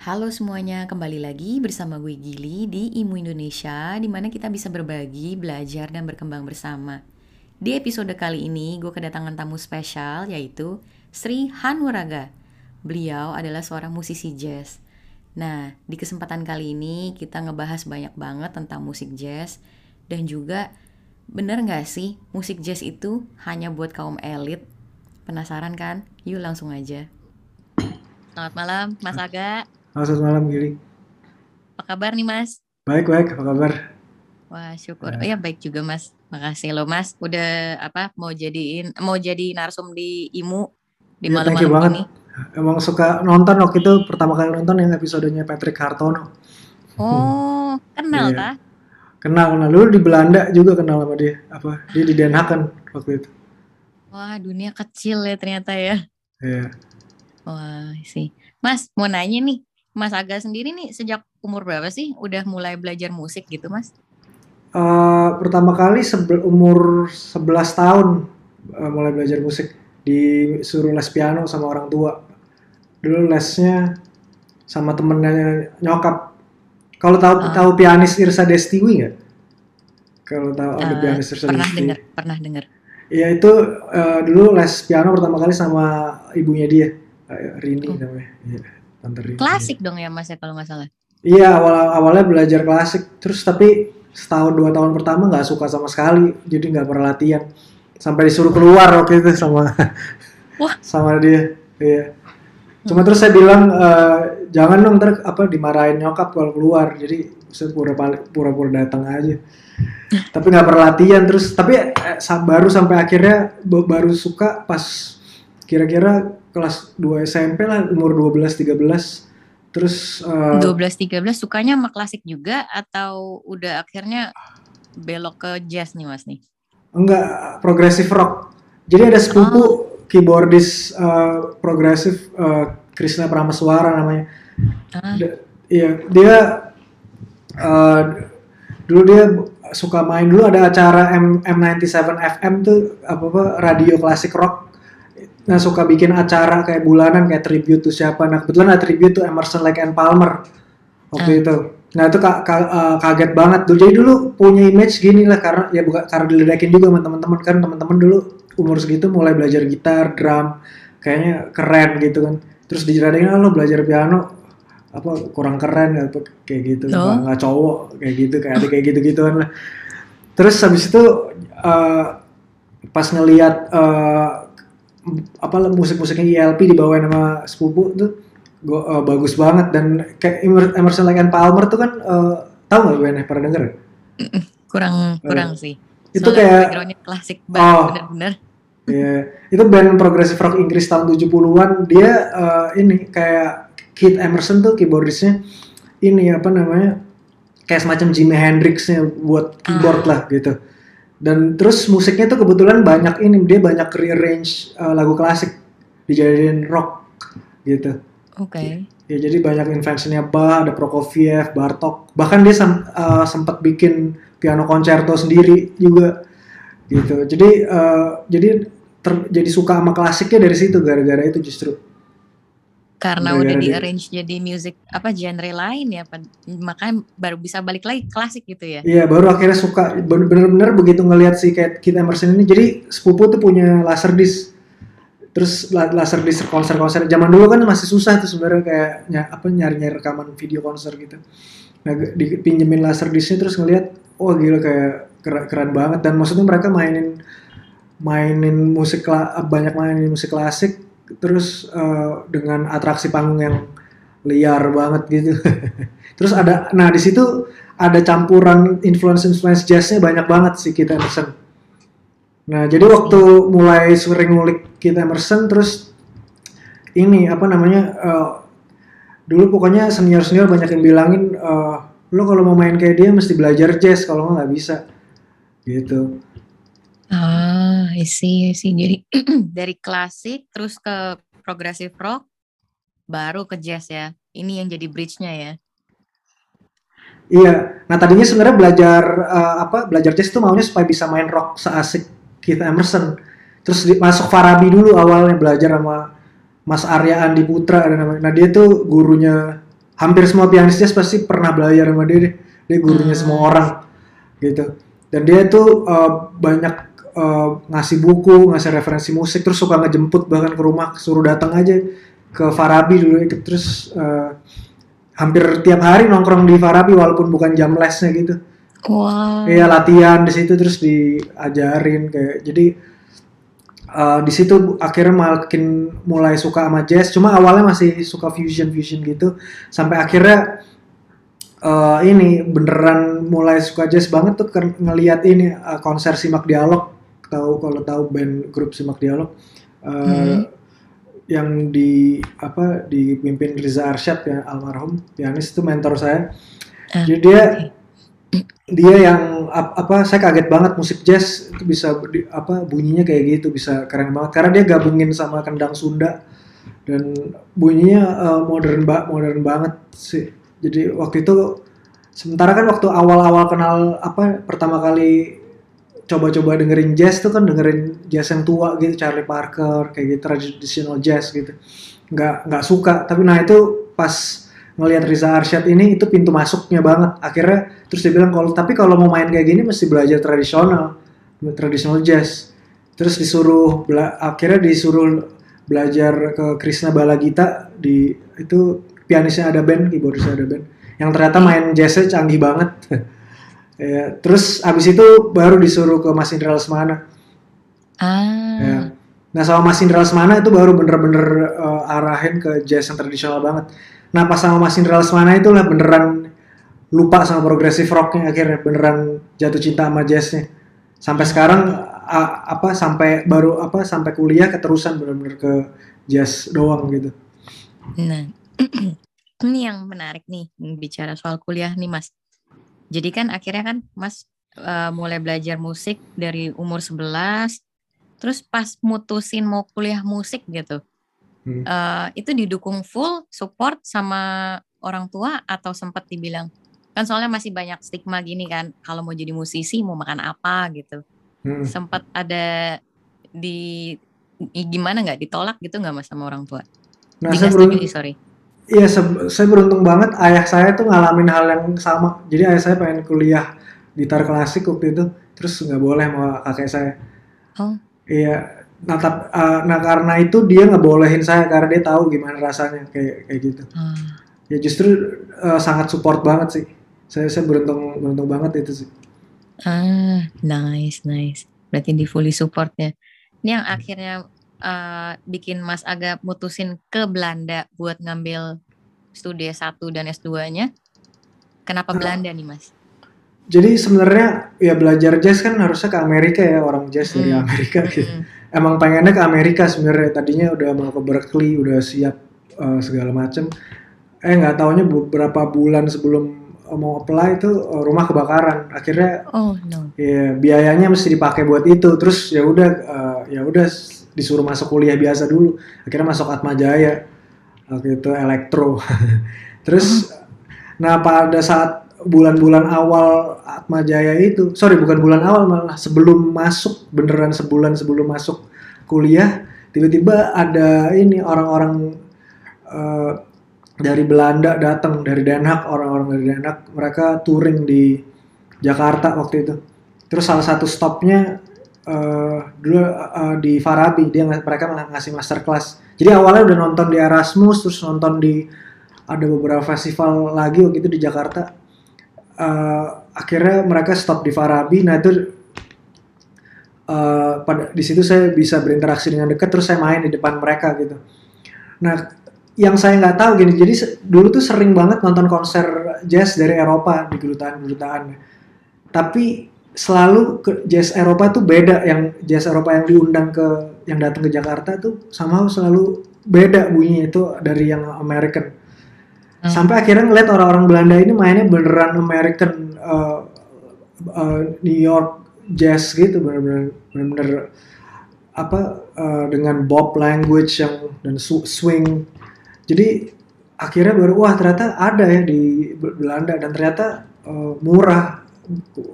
Halo semuanya, kembali lagi bersama gue Gili di Imu Indonesia di mana kita bisa berbagi, belajar, dan berkembang bersama. Di episode kali ini, gue kedatangan tamu spesial yaitu Sri Hanwaraga. Beliau adalah seorang musisi jazz. Nah, di kesempatan kali ini kita ngebahas banyak banget tentang musik jazz dan juga bener nggak sih musik jazz itu hanya buat kaum elit? Penasaran kan? Yuk langsung aja. Selamat malam, Mas Aga. Halo, selamat malam Gili. Apa kabar nih Mas? Baik, baik. Apa kabar? Wah syukur. Oh ya baik juga Mas. Makasih loh Mas. Udah apa mau jadiin mau jadi narsum di IMU di Ya, thank you malam-malam banget. ini. Emang suka nonton waktu itu pertama kali nonton yang episodenya Patrick Hartono. Oh kenal Iya. ta? Kenal, kenal. Dulu di Belanda juga kenal sama dia. Apa? Dia di Den Haag kan waktu itu. Wah dunia kecil ya ternyata ya. Iya. Wah sih. Mas mau nanya nih. Mas Aga sendiri nih sejak umur berapa sih udah mulai belajar musik gitu Mas? Eh, pertama kali umur 11 tahun eh, mulai belajar musik. Disuruh les piano sama orang tua. Dulu lesnya sama temennya nyokap. Kalau tahu Ah. tahu pianis Irsa Destiwi nggak? Kalau tahu ada Eh, pianis Irsa pernah Destiwi. dengar, pernah dengar. Ya itu eh, dulu les piano pertama kali sama ibunya dia, Rini Oh. namanya. Iya, Tante Rini. Klasik dong ya Mas ya kalau nggak salah. Iya awal awalnya belajar klasik, terus tapi setahun dua tahun pertama nggak suka sama sekali, jadi nggak pernah latihan. Sampai disuruh keluar waktu itu sama Wah. sama dia. Iya. Cuma terus saya bilang eh, jangan dong ntar apa dimarahin nyokap kalau keluar, jadi saya pura pura datang aja. tapi nggak pernah latihan terus tapi eh, baru sampai akhirnya ba- baru suka pas kira-kira kelas 2 SMP lah umur 12 13 terus eh, 12-13 sukanya sama klasik juga atau udah akhirnya belok ke jazz nih Mas nih? enggak progresif rock. Jadi ada sepupu keyboardis eh, progresif eh, Krishna Pramaswara namanya. Ah, Da- Iya, dia eh, dulu dia suka main. Dulu ada acara M M97 FM tuh apa apa radio klasik rock. Nah suka bikin acara kayak bulanan kayak tribute tuh siapa. Nah kebetulan ada tribute tuh Emerson Lake and Palmer waktu itu. Nah itu ka- ka- eh, kaget banget dulu. Jadi dulu punya image gini lah karena ya bukan karena diledakin juga sama teman-teman kan teman-teman dulu umur segitu mulai belajar gitar, drum, kayaknya keren gitu kan. Terus diledakin ah, lo belajar piano apa kurang keren apa kayak gitu Oh. nggak cowok kayak gitu kayak ada kayak gitu gituan lah terus habis itu eh, pas ngelihat eh, apa musik-musiknya ILP dibawain sama sepupu tuh gua, eh, bagus banget dan kayak Emer- Emerson Lake and Palmer tuh kan eh, tahu nggak gue pernah denger kurang kurang sih. itu Soalnya kayak klasik Oh. banget bener-bener. Iya, itu band progressive rock Inggris tahun 70-an. Dia eh, ini kayak Keith Emerson tuh keyboardisnya ini apa namanya? Kayak semacam Jimi Hendrix-nya buat keyboard lah gitu. Dan terus musiknya tuh kebetulan banyak ini dia banyak rearrange eh, lagu klasik dijadiin rock gitu. Oke. Ya jadi banyak inventionnya Bach, ada Prokofiev, Bartok. Bahkan dia sem- eh, sempat bikin piano concerto sendiri juga gitu. Jadi eh, jadi ter- jadi suka sama klasiknya dari situ gara-gara itu justru. Karena Gara-gara udah di dia. arrange jadi music apa genre lain ya, makanya baru bisa balik lagi klasik gitu ya. Iya, baru akhirnya suka Ben- bener-bener begitu ngelihat si kayak Keith Emerson ini. Jadi sepupu tuh punya laserdisc. Terus la- laserdisc konser-konser zaman dulu kan masih susah tuh sebenarnya kayak ny- apa nyari-nyari rekaman video konser gitu. Nah, dipinjemin laserdiscnya terus ngelihat, wah gila kayak keren, keren banget dan maksudnya mereka mainin mainin musik banyak mainin musik klasik terus eh, dengan atraksi panggung yang liar banget gitu. terus ada nah di situ ada campuran influence-influence jazznya banyak banget sih Keith Emerson. Nah, jadi waktu mulai sering ngulik Keith Emerson terus ini apa namanya eh, dulu pokoknya senior-senior banyak yang bilangin eh, lo kalau mau main kayak dia mesti belajar jazz kalau nggak bisa gitu. Ah, I see, I see. Jadi dari klasik terus ke progressive rock baru ke jazz ya. Ini yang jadi bridge-nya ya. Iya. Nah tadinya sebenarnya belajar eh, apa belajar jazz itu maunya supaya bisa main rock seasik Keith Emerson. Terus di- masuk Farabi dulu awalnya belajar sama Mas Arya Andi Putra ada namanya. Nah dia tuh gurunya hampir semua pianis jazz pasti pernah belajar sama dia deh. Dia gurunya Hmm. semua orang gitu. Dan dia tuh uh, banyak uh, ngasih buku, ngasih referensi musik, terus suka ngejemput bahkan ke rumah, suruh datang aja ke Farabi dulu ikut terus uh, hampir tiap hari nongkrong di Farabi walaupun bukan jam lesnya gitu. Wah. Iya latihan di situ terus diajarin kayak jadi uh, di situ akhirnya makin mulai suka sama jazz. Cuma awalnya masih suka fusion fusion gitu sampai akhirnya uh, ini beneran mulai suka jazz banget tuh ngelihat ini uh, konser Simak Dialog tahu kalau tahu band grup Simak Dialog uh, Hmm. yang di apa dipimpin Riza Arsyad ya almarhum pianis itu mentor saya. Ah, Jadi dia oke. dia yang ap- apa saya kaget banget musik jazz itu bisa di- apa bunyinya kayak gitu bisa keren banget karena dia gabungin sama kendang Sunda dan bunyinya eh, modern ba modern banget sih jadi waktu itu sementara kan waktu awal-awal kenal apa pertama kali coba-coba dengerin jazz tuh kan dengerin jazz yang tua gitu Charlie Parker kayak gitu traditional jazz gitu. Nggak nggak suka. Tapi nah itu pas ngelihat Riza Arsyad ini itu pintu masuknya banget. Akhirnya terus dia bilang kalau tapi kalau mau main kayak gini mesti belajar tradisional tradisional jazz. Terus disuruh akhirnya disuruh belajar ke Krishna Balagita di itu pianisnya ada band keyboardisnya ada band. Yang ternyata main jazznya canggih banget ya, terus abis itu baru disuruh ke Mas Indra Lesmana Ah. Ya. Nah sama Mas Indra Lesmana itu baru bener-bener uh, arahin ke jazz yang tradisional banget. Nah pas sama Mas Indra Lesmana itulah beneran lupa sama progressive rocknya akhirnya beneran jatuh cinta sama jazznya. Sampai sekarang a- apa sampai baru apa sampai kuliah keterusan bener-bener ke jazz doang gitu. Nah, ini yang menarik nih bicara soal kuliah nih Mas. Jadi kan akhirnya kan Mas eh, mulai belajar musik dari umur 11 terus pas mutusin mau kuliah musik gitu. Hmm. eh, itu didukung full support sama orang tua atau sempat dibilang kan soalnya masih banyak stigma gini kan kalau mau jadi musisi mau makan apa gitu. Hmm. Sempat ada di gimana nggak ditolak gitu nggak Mas sama orang tua? Nah saya beruntung, sorry. Iya saya beruntung banget ayah saya tuh ngalamin hal yang sama. Jadi ayah saya pengen kuliah gitar klasik waktu itu, terus nggak boleh sama kakek saya. Oh. Iya, nah, tap- uh, nah karena itu dia ngebolehin saya karena dia tahu gimana rasanya kayak kayak gitu. Ah. Ya justru uh, sangat support banget sih. Saya saya beruntung beruntung banget itu sih. Ah, nice, nice. Berarti di fully support ya. Ini yang akhirnya eh, bikin Mas agak mutusin ke Belanda buat ngambil studi S1 dan S2-nya. Kenapa Ah. Belanda nih, Mas? Jadi sebenarnya ya belajar jazz kan harusnya ke Amerika ya orang jazz dari Hmm. Amerika gitu. Mm-mm. Emang pengennya ke Amerika sebenarnya. Tadinya udah mau ke Berkeley, udah siap uh, segala macem. Eh nggak taunya beberapa bulan sebelum uh, mau apply itu uh, rumah kebakaran. Akhirnya Oh, no. ya biayanya mesti dipakai buat itu. Terus ya udah uh, ya udah disuruh masuk kuliah biasa dulu. Akhirnya masuk Atma Jaya. Waktu itu elektro. Terus nah pada saat bulan-bulan awal Atma Jaya itu, sorry bukan bulan awal malah sebelum masuk beneran sebulan sebelum masuk kuliah, tiba-tiba ada ini orang-orang eh, dari Belanda datang dari Den Haag orang-orang dari Den Haag mereka touring di Jakarta waktu itu. Terus salah satu stopnya eh, dulu eh, di Farabi dia mereka ng- ngasih masterclass. Jadi awalnya udah nonton di Erasmus terus nonton di ada beberapa festival lagi waktu itu di Jakarta. Eh, akhirnya mereka stop di Farabi. Nah itu eh, pada di situ saya bisa berinteraksi dengan dekat terus saya main di depan mereka gitu. Nah yang saya nggak tahu gini, jadi dulu tuh sering banget nonton konser jazz dari Eropa di kedutaan-kedutaan. Tapi selalu ke jazz Eropa tuh beda, yang jazz Eropa yang diundang ke yang datang ke Jakarta tuh sama selalu beda bunyinya itu dari yang American. Hmm. Sampai akhirnya ngeliat orang-orang Belanda ini mainnya beneran American uh, uh, New York jazz gitu, bener-bener bener-bener apa uh, dengan bob language yang dan swing. Jadi akhirnya baru wah ternyata ada ya di Be- Belanda dan ternyata uh, murah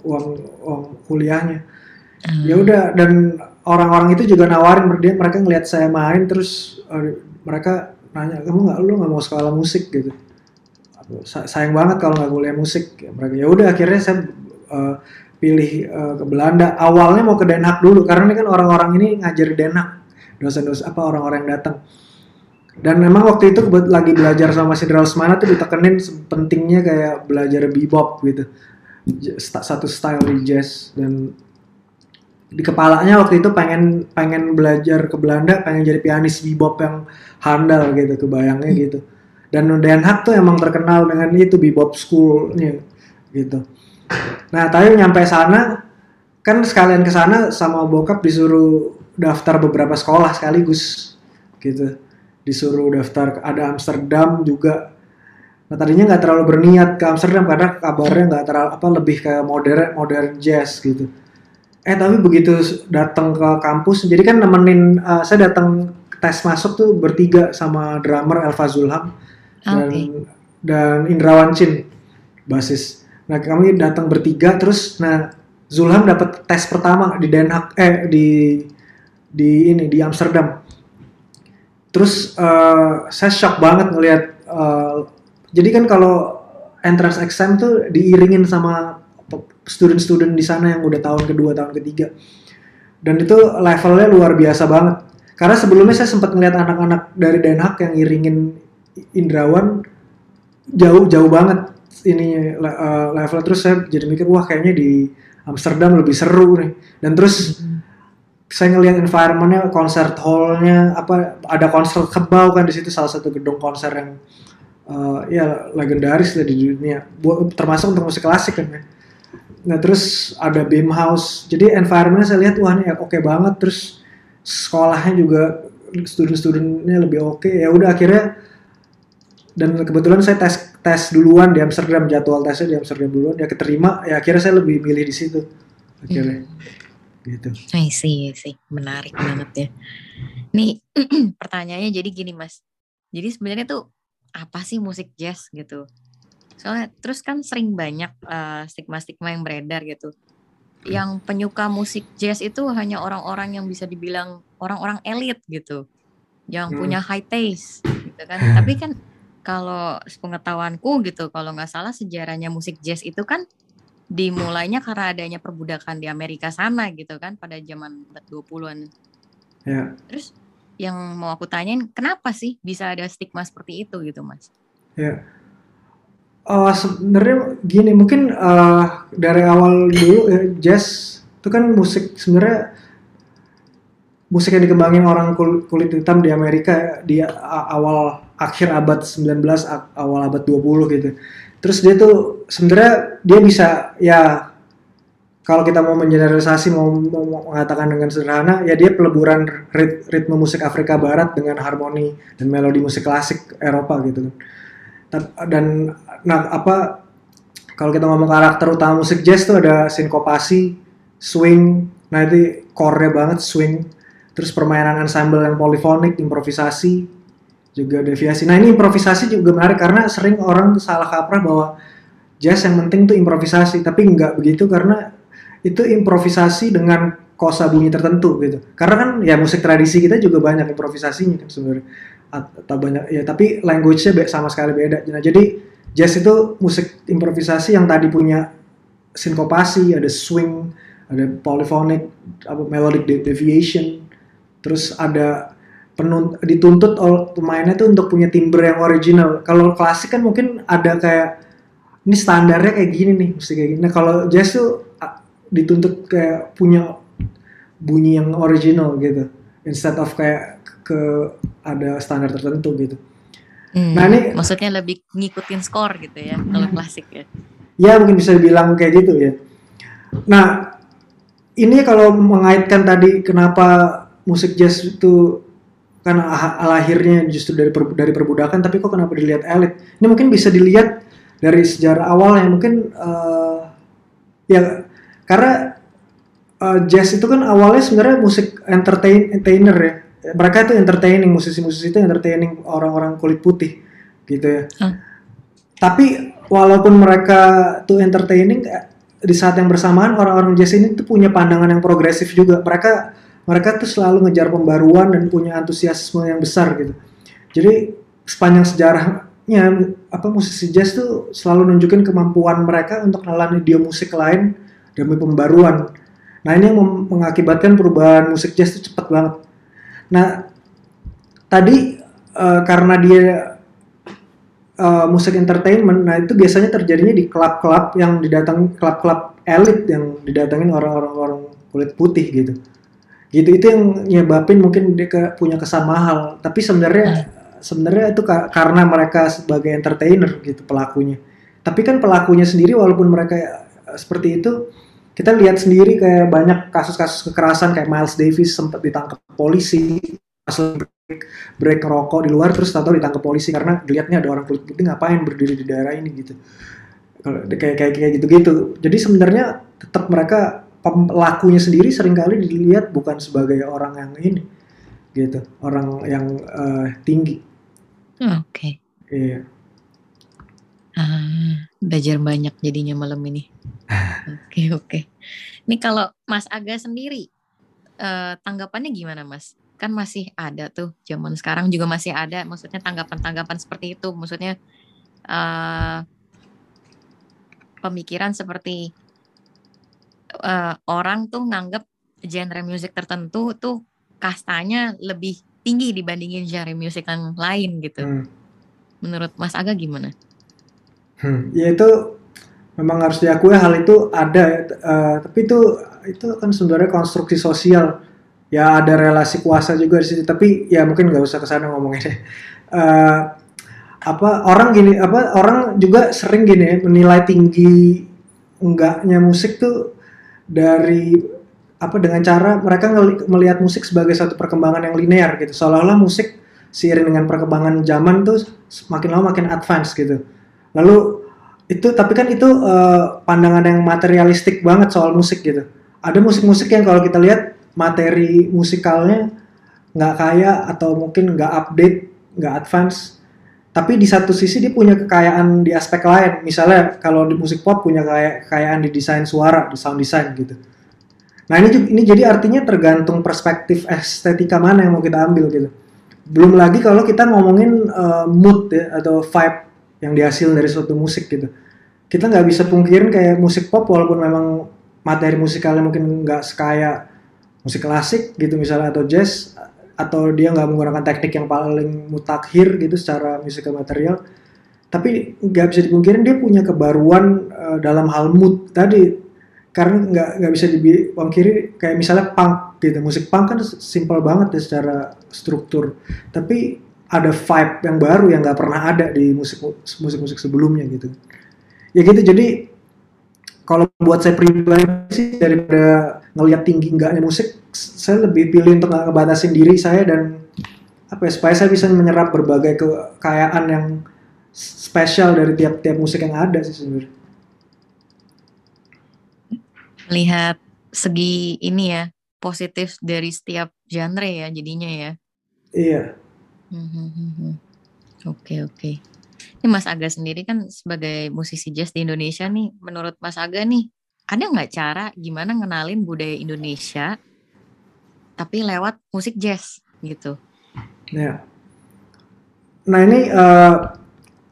uang uang kuliahnya. Ah. Ya udah dan orang-orang itu juga nawarin dia mereka ngelihat saya main terus uh, mereka nanya kamu nggak lu nggak mau sekolah musik? Gitu. Sayang banget kalau nggak kuliah musik. Mereka ya udah akhirnya saya uh, pilih uh, ke Belanda. Awalnya mau ke Den Haag dulu karena ini kan orang-orang ini ngajar Den Haag. Dosen-dosen apa orang-orang yang datang. Dan memang waktu itu lagi belajar sama si Semana tuh ditekenin pentingnya kayak belajar bebop gitu satu style di jazz dan di kepalanya waktu itu pengen pengen belajar ke Belanda pengen jadi pianis bebop yang handal gitu kebayangnya gitu. Dan Den Haag tuh emang terkenal dengan itu bebop schoolnya gitu. Nah tapi nyampe sana kan sekalian ke sana sama bokap disuruh daftar beberapa sekolah sekaligus gitu. Disuruh daftar ada Amsterdam juga nah tadinya nggak terlalu berniat ke Amsterdam karena kabarnya nggak terlalu apa lebih ke modern modern jazz gitu eh tapi begitu datang ke kampus jadi kan nemenin uh, saya datang tes masuk tuh bertiga sama drummer Elva Zulham dan okay. dan Indrawan Chin basis. Nah kami datang bertiga terus nah Zulham dapat tes pertama di Den Haag eh di di ini di Amsterdam. Terus uh, saya shock banget ngelihat uh, jadi kan kalau entrance exam tuh diiringin sama student-student di sana yang udah tahun kedua tahun ketiga. Dan itu levelnya luar biasa banget. Karena sebelumnya saya sempat ngeliat anak-anak dari Den Haag yang iringin Indrawan jauh jauh banget ini uh, level. Terus saya jadi mikir wah kayaknya di Amsterdam lebih seru nih. Dan terus mm-hmm. saya ngelihat environmentnya konser hallnya apa ada konser kebau kan di situ salah satu gedung konser yang uh, ya legendaris lah di dunia termasuk untuk musik klasik kan ya. nah terus ada beam house jadi environmentnya saya lihat wah ini oke okay banget terus sekolahnya juga student-studentnya lebih oke okay. ya udah akhirnya dan kebetulan saya tes tes duluan di Amsterdam jadwal tesnya di Amsterdam duluan ya keterima ya akhirnya saya lebih milih di situ akhirnya hmm. gitu. I see, sih menarik banget ya. Nih pertanyaannya jadi gini mas, jadi sebenarnya tuh apa sih musik jazz gitu? Soalnya terus kan sering banyak uh, stigma-stigma yang beredar gitu. Yang penyuka musik jazz itu hanya orang-orang yang bisa dibilang orang-orang elit gitu, yang hmm. punya high taste gitu kan. Tapi kan kalau sepengetahuanku gitu, kalau nggak salah sejarahnya musik jazz itu kan dimulainya karena adanya perbudakan di Amerika sana gitu kan pada zaman 20-an. Ya. Terus yang mau aku tanyain kenapa sih bisa ada stigma seperti itu gitu, Mas? Ya. Uh, sebenarnya gini, mungkin uh, dari awal dulu ya, jazz itu kan musik sebenarnya musik yang dikembangin orang kulit hitam di Amerika di awal akhir abad 19 awal abad 20 gitu. Terus dia tuh sebenarnya dia bisa ya kalau kita mau mengeneralisasi mau, mau mengatakan dengan sederhana ya dia peleburan rit, ritme musik Afrika Barat dengan harmoni dan melodi musik klasik Eropa gitu kan. Dan nah apa kalau kita ngomong karakter utama musik jazz tuh ada sinkopasi, swing, nah itu core banget swing, terus permainan ensemble yang polifonik, improvisasi, juga deviasi. Nah ini improvisasi juga menarik karena sering orang salah kaprah bahwa jazz yang penting tuh improvisasi, tapi nggak begitu karena itu improvisasi dengan kosa bunyi tertentu gitu. Karena kan ya musik tradisi kita juga banyak improvisasinya kan sebenarnya atau banyak ya tapi language-nya sama sekali beda. Nah jadi jazz itu musik improvisasi yang tadi punya sinkopasi, ada swing, ada polyphonic, apa melodic deviation, terus ada penunt dituntut oleh pemainnya tuh untuk punya timbre yang original. Kalau klasik kan mungkin ada kayak ini standarnya kayak gini nih, mesti kayak gini. Nah kalau jazz tuh dituntut kayak punya bunyi yang original gitu, instead of kayak ke ada standar tertentu gitu. Hmm, nah ini maksudnya lebih ngikutin skor gitu ya hmm. kalau klasik ya. Ya mungkin bisa dibilang kayak gitu ya. Nah ini kalau mengaitkan tadi kenapa musik jazz itu kan lahirnya justru dari per, dari perbudakan tapi kok kenapa dilihat elit ini mungkin bisa dilihat dari sejarah awal yang mungkin uh, ya karena uh, jazz itu kan awalnya sebenarnya musik entertain entertainer ya mereka itu entertaining musisi-musisi itu entertaining orang-orang kulit putih gitu ya hmm. tapi walaupun mereka tuh entertaining eh, di saat yang bersamaan orang-orang jazz ini tuh punya pandangan yang progresif juga mereka mereka tuh selalu ngejar pembaruan dan punya antusiasme yang besar gitu. Jadi sepanjang sejarahnya apa musisi jazz tuh selalu nunjukin kemampuan mereka untuk nelan idiom musik lain demi pembaruan. Nah ini yang mengakibatkan perubahan musik jazz itu cepat banget. Nah tadi uh, karena dia uh, musik entertainment, nah itu biasanya terjadinya di klub-klub yang didatangi klub-klub elit yang didatengin orang-orang kulit putih gitu. Gitu itu yang nyebabin mungkin dia ke, punya kesan mahal. Tapi sebenarnya hmm. sebenarnya itu ka karena mereka sebagai entertainer gitu pelakunya. Tapi kan pelakunya sendiri walaupun mereka uh, seperti itu kita lihat sendiri kayak banyak kasus-kasus kekerasan kayak Miles Davis sempat ditangkap polisi pas break, break rokok di luar terus tahu ditangkap polisi karena dilihatnya ada orang kulit putih ngapain berdiri di daerah ini? Gitu. Kayak kayak kayak gitu-gitu. Jadi sebenarnya tetap mereka pelakunya sendiri sering kali dilihat bukan sebagai orang yang ini gitu. Orang yang uh, tinggi. Oke. Okay. iya Ah, belajar banyak jadinya malam ini. Oke oke. Ini kalau Mas Aga sendiri uh, tanggapannya gimana Mas? Kan masih ada tuh zaman sekarang juga masih ada. Maksudnya tanggapan-tanggapan seperti itu. Maksudnya uh, pemikiran seperti uh, orang tuh nganggap genre musik tertentu tuh kastanya lebih tinggi dibandingin genre musik yang lain gitu. Hmm. Menurut Mas Aga gimana? Hmm, ya itu memang harus diakui hal itu ada, uh, tapi itu itu kan sebenarnya konstruksi sosial. Ya ada relasi kuasa juga di situ, tapi ya mungkin nggak usah ke sana ngomongnya Uh, apa orang gini apa orang juga sering gini ya, menilai tinggi enggaknya musik tuh dari apa dengan cara mereka melihat musik sebagai satu perkembangan yang linear gitu. Seolah-olah musik seiring dengan perkembangan zaman tuh makin lama makin advance gitu Lalu itu tapi kan itu uh, pandangan yang materialistik banget soal musik gitu. Ada musik-musik yang kalau kita lihat materi musikalnya nggak kaya atau mungkin nggak update, nggak advance. Tapi di satu sisi dia punya kekayaan di aspek lain. Misalnya kalau di musik pop punya kaya, kekayaan di desain suara, di sound design gitu. Nah ini ini jadi artinya tergantung perspektif estetika mana yang mau kita ambil gitu. Belum lagi kalau kita ngomongin uh, mood ya atau vibe yang dihasil dari suatu musik gitu. Kita nggak bisa pungkirin kayak musik pop walaupun memang materi musikalnya mungkin nggak sekaya musik klasik gitu misalnya atau jazz atau dia nggak menggunakan teknik yang paling mutakhir gitu secara musikal material. Tapi nggak bisa dipungkirin dia punya kebaruan uh, dalam hal mood tadi. Karena nggak nggak bisa dipungkiri kayak misalnya punk gitu. Musik punk kan simpel banget ya secara struktur. Tapi ada vibe yang baru yang nggak pernah ada di musik musik musik sebelumnya gitu. Ya gitu jadi kalau buat saya pribadi sih daripada ngelihat tinggi enggaknya musik saya lebih pilih untuk nggak ngebatasin diri saya dan apa ya supaya saya bisa menyerap berbagai kekayaan yang spesial dari tiap-tiap musik yang ada sih sebenarnya. Melihat segi ini ya positif dari setiap genre ya jadinya ya. Iya Hmm, hmm, hmm, oke oke. Ini Mas Aga sendiri kan sebagai musisi jazz di Indonesia nih, menurut Mas Aga nih, ada nggak cara gimana ngenalin budaya Indonesia tapi lewat musik jazz gitu? Ya. Nah ini uh,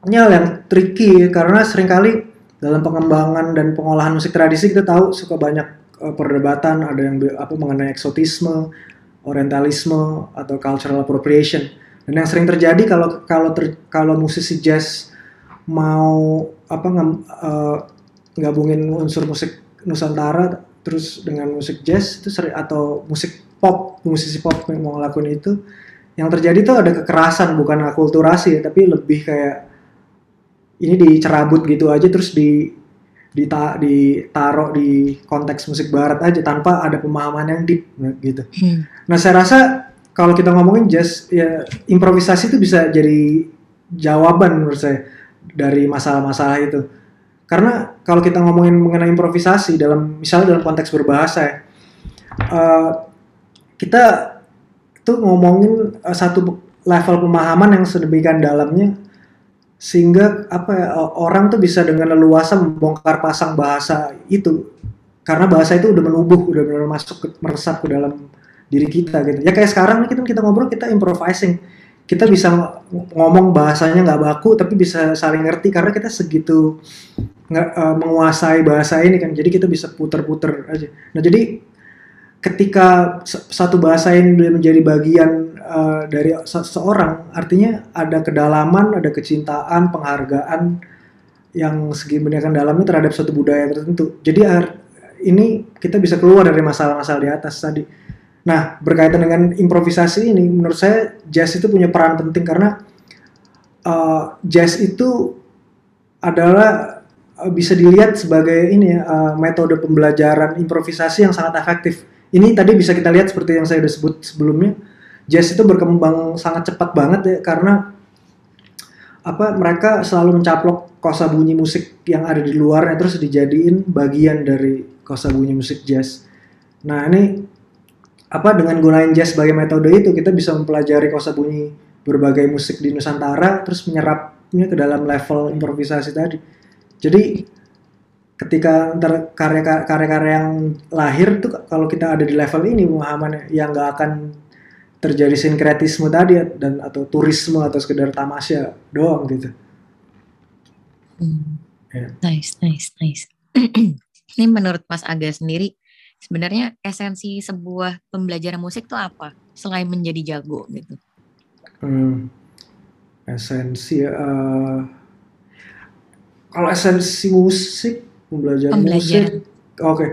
ini hal yang tricky karena sering kali dalam pengembangan dan pengolahan musik tradisi kita tahu suka banyak uh, perdebatan, ada yang apa mengenai eksotisme, orientalisme atau cultural appropriation dan yang sering terjadi kalau kalau ter, kalau musisi jazz mau apa ng, uh, gabungin unsur musik Nusantara terus dengan musik jazz itu sering atau musik pop musisi pop yang mau ngelakuin itu yang terjadi tuh ada kekerasan bukan akulturasi tapi lebih kayak ini dicerabut gitu aja terus di dita, ditaruh di konteks musik barat aja tanpa ada pemahaman yang deep gitu. Hmm. Nah saya rasa kalau kita ngomongin jazz ya improvisasi itu bisa jadi jawaban menurut saya dari masalah-masalah itu. Karena kalau kita ngomongin mengenai improvisasi dalam misalnya dalam konteks berbahasa ya, uh, kita tuh ngomongin uh, satu level pemahaman yang sedemikian dalamnya sehingga apa ya, orang tuh bisa dengan leluasa membongkar pasang bahasa itu karena bahasa itu udah menubuh udah benar masuk ke, meresap ke dalam diri kita gitu. Ya kayak sekarang kita kita ngobrol kita improvising. Kita bisa ngomong bahasanya nggak baku tapi bisa saling ngerti karena kita segitu nggak uh, menguasai bahasa ini kan. Jadi kita bisa puter-puter aja. Nah jadi ketika satu bahasa ini menjadi bagian uh, dari seseorang artinya ada kedalaman ada kecintaan penghargaan yang segi menyakan dalamnya terhadap suatu budaya tertentu. Jadi ini kita bisa keluar dari masalah-masalah di atas tadi Nah, berkaitan dengan improvisasi ini, menurut saya jazz itu punya peran penting karena uh, jazz itu adalah uh, bisa dilihat sebagai ini uh, metode pembelajaran improvisasi yang sangat efektif. Ini tadi bisa kita lihat seperti yang saya sudah sebut sebelumnya, jazz itu berkembang sangat cepat banget ya karena apa mereka selalu mencaplok kosa bunyi musik yang ada di luarnya terus dijadiin bagian dari kosa bunyi musik jazz. Nah, ini apa dengan gunain jazz sebagai metode itu kita bisa mempelajari kosa bunyi berbagai musik di Nusantara terus menyerapnya ke dalam level improvisasi tadi. Jadi ketika ntar karya-karya yang lahir tuh kalau kita ada di level ini pemahamannya yang nggak akan terjadi sinkretisme tadi dan atau turisme atau sekedar tamasya doang gitu. Hmm. Yeah. Nice, nice, nice. Ini menurut Mas Aga sendiri sebenarnya esensi sebuah pembelajaran musik itu apa selain menjadi jago gitu? Hmm, esensi uh, kalau esensi musik pembelajaran, pembelajaran. musik, oke. Okay.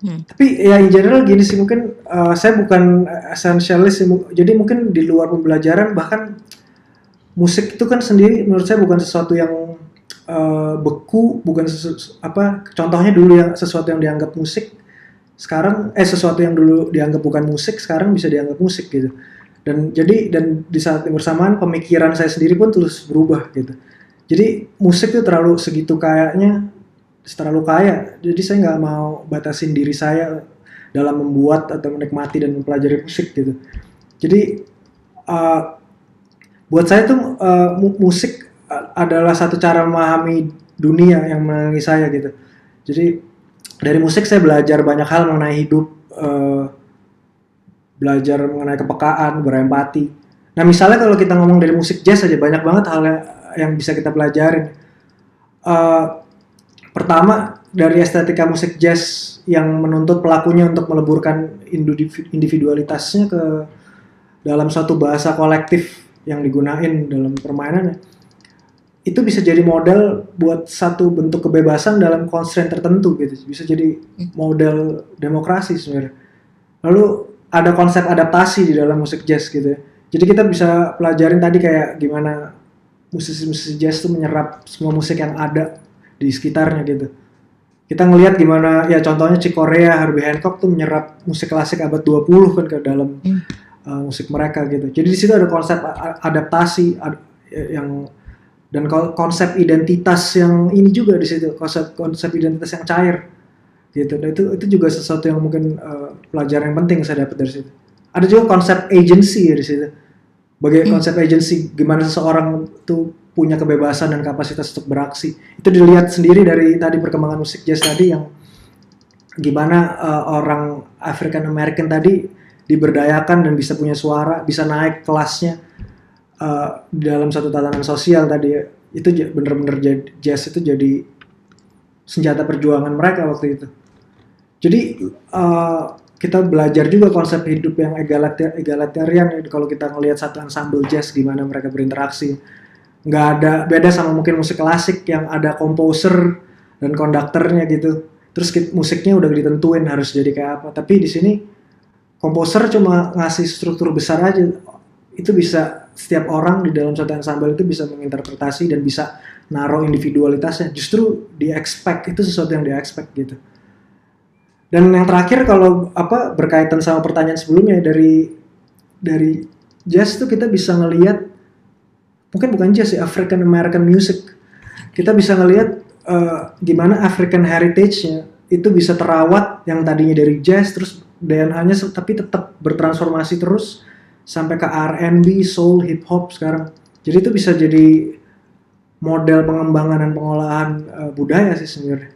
Hmm. Tapi ya in general gini sih mungkin uh, saya bukan esensialis sih, jadi mungkin di luar pembelajaran bahkan musik itu kan sendiri menurut saya bukan sesuatu yang uh, beku, bukan sesu, apa contohnya dulu yang sesuatu yang dianggap musik sekarang eh sesuatu yang dulu dianggap bukan musik sekarang bisa dianggap musik gitu. Dan jadi dan di saat yang bersamaan pemikiran saya sendiri pun terus berubah gitu. Jadi musik itu terlalu segitu kayaknya terlalu kaya. Jadi saya nggak mau batasin diri saya dalam membuat atau menikmati dan mempelajari musik gitu. Jadi uh, buat saya tuh uh, musik adalah satu cara memahami dunia yang mengenai saya gitu. Jadi dari musik saya belajar banyak hal mengenai hidup, uh, belajar mengenai kepekaan, berempati. Nah misalnya kalau kita ngomong dari musik jazz aja banyak banget hal yang bisa kita pelajarin. Uh, pertama dari estetika musik jazz yang menuntut pelakunya untuk meleburkan individualitasnya ke dalam suatu bahasa kolektif yang digunain dalam permainannya itu bisa jadi model buat satu bentuk kebebasan dalam constraint tertentu gitu. Bisa jadi hmm. model demokrasi sebenarnya. Lalu ada konsep adaptasi di dalam musik jazz gitu ya. Jadi kita bisa pelajarin tadi kayak gimana musisi-musisi jazz itu menyerap semua musik yang ada di sekitarnya gitu. Kita ngelihat gimana ya contohnya Chick Corea, Herbie Hancock tuh menyerap musik klasik abad 20 kan ke dalam hmm. uh, musik mereka gitu. Jadi di situ ada konsep adaptasi ad, yang dan konsep identitas yang ini juga di situ konsep konsep identitas yang cair. Gitu. Dan itu itu juga sesuatu yang mungkin uh, pelajaran yang penting saya dapat dari situ. Ada juga konsep agency ya di situ. Bagaimana hmm. konsep agency gimana seseorang tuh punya kebebasan dan kapasitas untuk beraksi. Itu dilihat sendiri dari tadi perkembangan musik jazz tadi yang gimana uh, orang African American tadi diberdayakan dan bisa punya suara bisa naik kelasnya uh, dalam satu tatanan sosial tadi itu bener-bener jazz itu jadi senjata perjuangan mereka waktu itu. Jadi uh, kita belajar juga konsep hidup yang egalitar egalitarian kalau kita ngelihat satu ensemble jazz gimana mereka berinteraksi. Nggak ada beda sama mungkin musik klasik yang ada komposer dan konduktornya gitu. Terus musiknya udah ditentuin harus jadi kayak apa. Tapi di sini komposer cuma ngasih struktur besar aja. Itu bisa setiap orang di dalam satu ensemble itu bisa menginterpretasi dan bisa naruh individualitasnya. Justru di expect itu sesuatu yang di expect gitu. Dan yang terakhir kalau apa berkaitan sama pertanyaan sebelumnya dari dari jazz itu kita bisa ngelihat mungkin bukan jazz ya African American music. Kita bisa ngelihat uh, gimana African heritage-nya itu bisa terawat yang tadinya dari jazz terus DNA-nya tapi tetap bertransformasi terus sampai ke R&B, soul, hip hop sekarang. Jadi itu bisa jadi model pengembangan dan pengolahan uh, budaya sih sebenarnya.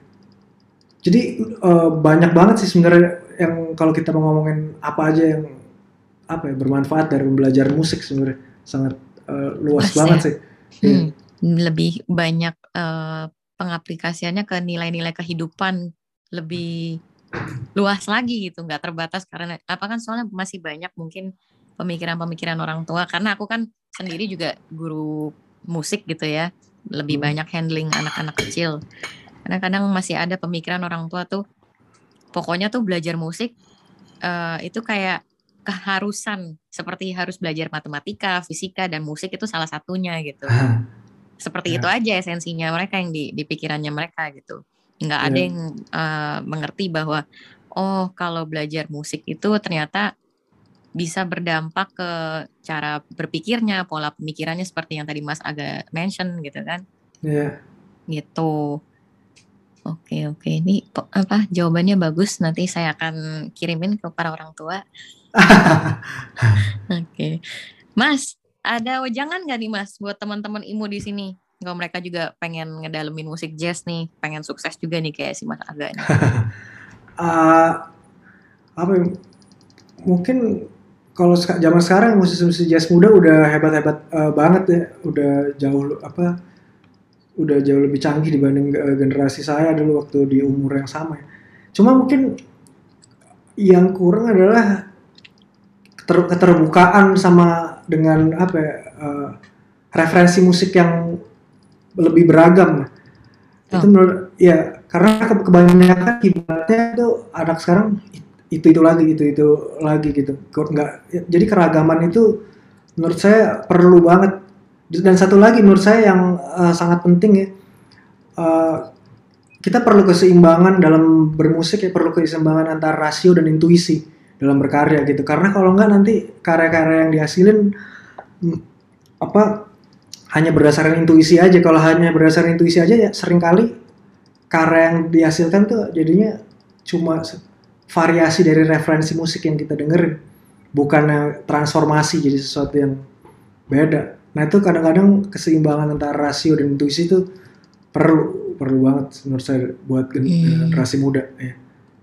Jadi uh, banyak banget sih sebenarnya yang kalau kita mau ngomongin apa aja yang apa ya bermanfaat dari belajar musik sebenarnya. sangat uh, luas Luas banget ya? sih. Hmm, lebih banyak eh, pengaplikasiannya ke nilai-nilai kehidupan lebih luas lagi gitu, nggak terbatas karena apa kan soalnya masih banyak mungkin pemikiran-pemikiran orang tua karena aku kan sendiri juga guru musik gitu ya, lebih Hmm. banyak handling anak-anak kecil. Karena kadang masih ada pemikiran orang tua tuh pokoknya tuh belajar musik eh, itu kayak keharusan seperti harus belajar matematika, fisika dan musik itu salah satunya gitu seperti Ya. itu aja esensinya mereka yang di, di pikirannya mereka gitu nggak ada Ya. yang eh, mengerti bahwa oh kalau belajar musik itu ternyata bisa berdampak ke cara berpikirnya pola pemikirannya seperti yang tadi Mas agak mention gitu kan? Iya. gitu. Oke oke. Ini apa jawabannya bagus. Nanti saya akan kirimin ke para orang tua. Oke. Mas ada wejangan nggak nih Mas buat teman-teman imu di sini? Kalau mereka juga pengen ngedalemin musik jazz nih pengen sukses juga nih kayak si Mas Aga nih. Eh, apa ya, mungkin kalau zaman sekarang musisi-musisi jazz muda udah hebat-hebat eh, banget ya udah jauh apa udah jauh lebih canggih dibanding eh, generasi saya dulu waktu di umur yang sama ya. cuma mungkin yang kurang adalah keter- keterbukaan sama dengan apa ya, eh, referensi musik yang lebih beragam itu Oh. menurut ya karena ke- kebanyakan ibaratnya itu anak sekarang itu itu lagi itu itu lagi gitu. Kok nggak jadi keragaman itu menurut saya perlu banget. Dan satu lagi menurut saya yang eh, sangat penting ya eh, kita perlu keseimbangan dalam bermusik ya perlu keseimbangan antara rasio dan intuisi dalam berkarya gitu. Karena kalau nggak nanti karya-karya yang dihasilin hmm, apa hanya berdasarkan intuisi aja. Kalau hanya berdasarkan intuisi aja ya sering kali karya yang dihasilkan tuh jadinya cuma variasi dari referensi musik yang kita dengerin. Bukannya transformasi jadi sesuatu yang beda. Nah itu kadang-kadang keseimbangan antara rasio dan intuisi itu perlu perlu banget menurut saya buat Hmm. generasi muda ya.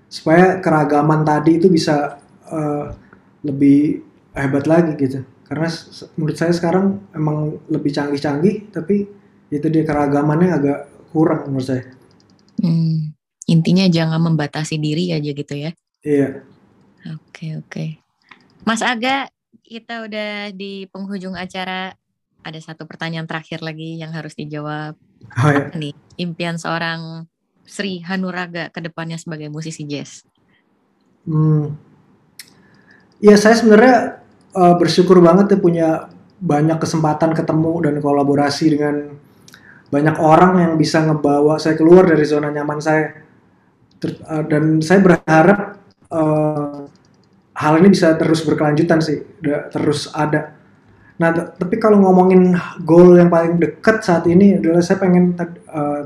Supaya keragaman tadi itu bisa eh, lebih hebat lagi gitu. Karena menurut saya sekarang emang lebih canggih-canggih tapi itu dia keragamannya agak kurang menurut saya. Hmm, intinya jangan membatasi diri aja gitu ya iya Oke oke. Mas Aga, kita udah di penghujung acara. Ada satu pertanyaan terakhir lagi yang harus dijawab. oh ya Apa nih impian seorang Sri Hanuraga ke depannya sebagai musisi jazz? Hmm. Ya saya sebenarnya eh, bersyukur banget ya punya banyak kesempatan ketemu dan kolaborasi dengan banyak orang yang bisa ngebawa saya keluar dari zona nyaman saya. Ter- eh, dan saya berharap eh, hal ini bisa terus berkelanjutan sih, terus ada. Nah, tapi kalau ngomongin goal yang paling dekat saat ini adalah saya pengen eh,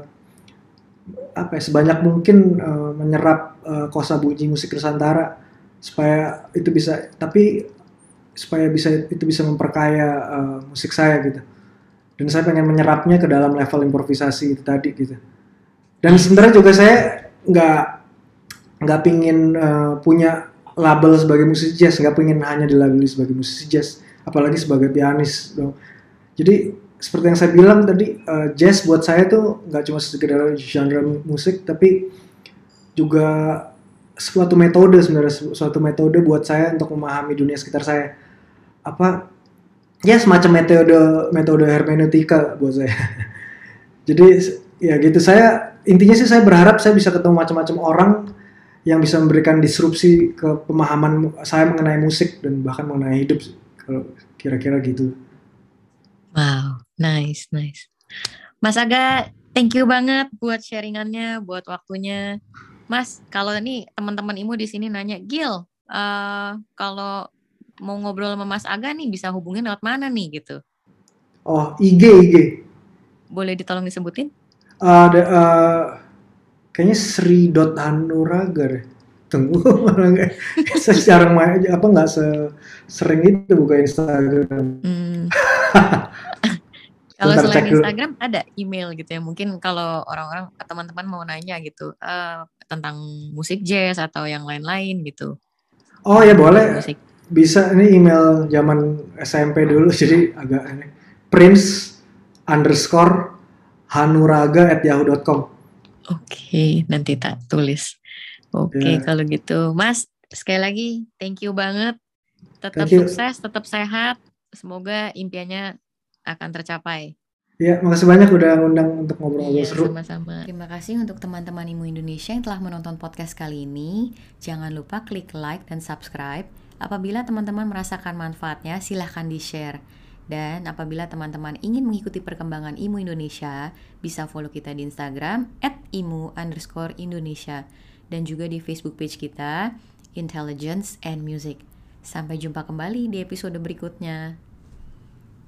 apa ya, sebanyak mungkin eh, menyerap eh, kosa bunyi musik Nusantara supaya itu bisa tapi supaya bisa itu bisa memperkaya eh, musik saya gitu dan saya pengen menyerapnya ke dalam level improvisasi itu tadi gitu dan sebenarnya juga saya nggak nggak pingin eh, punya label sebagai musisi jazz nggak pingin hanya dilabeli sebagai musisi jazz apalagi sebagai pianis dong. Jadi seperti yang saya bilang tadi eh, jazz buat saya tuh nggak cuma sekedar genre musik tapi juga suatu metode sebenarnya su- suatu metode buat saya untuk memahami dunia sekitar saya. Apa ya semacam metode metode hermeneutika buat saya. Jadi ya gitu. Saya intinya sih saya berharap saya bisa ketemu macam-macam orang yang bisa memberikan disrupsi ke pemahaman saya mengenai musik dan bahkan mengenai hidup kalau kira-kira gitu Wow, nice, nice. Mas Aga, thank you banget buat sharingannya, buat waktunya. Mas, kalau nih teman-teman Imu di sini nanya, Gil, eh kalau mau ngobrol sama Mas Aga nih bisa hubungin lewat mana nih gitu? oh IG IG Boleh ditolong disebutin? Ada eh, kayaknya Sri dot Hanuraga deh tunggu main apa nggak se sering itu buka Instagram Hmm. kalau selain cek dulu. Instagram ada email gitu ya. Mungkin kalau orang-orang teman-teman mau nanya gitu eh, tentang musik jazz atau yang lain-lain gitu. oh ya boleh Musik. bisa ini email zaman SMP dulu jadi agak ini prince underscore hanuraga at yahoo.com Oke, nanti tak tulis. Oke, Ya. kalau gitu, Mas, sekali lagi thank you banget. Tetap Thank you. sukses, tetap sehat. Semoga impiannya akan tercapai. ya makasih banyak udah ngundang untuk ngobrol-ngobrol Iya, seru sama-sama. Terima kasih untuk teman-teman Imu Indonesia yang telah menonton podcast kali ini. Jangan lupa klik like dan subscribe. Apabila teman-teman merasakan manfaatnya, silahkan di-share. Dan apabila teman-teman ingin mengikuti perkembangan Imu Indonesia, bisa follow kita di Instagram at imu underscore Indonesia. Dan juga di Facebook page kita, Intelligence and Music. Sampai jumpa kembali di episode berikutnya.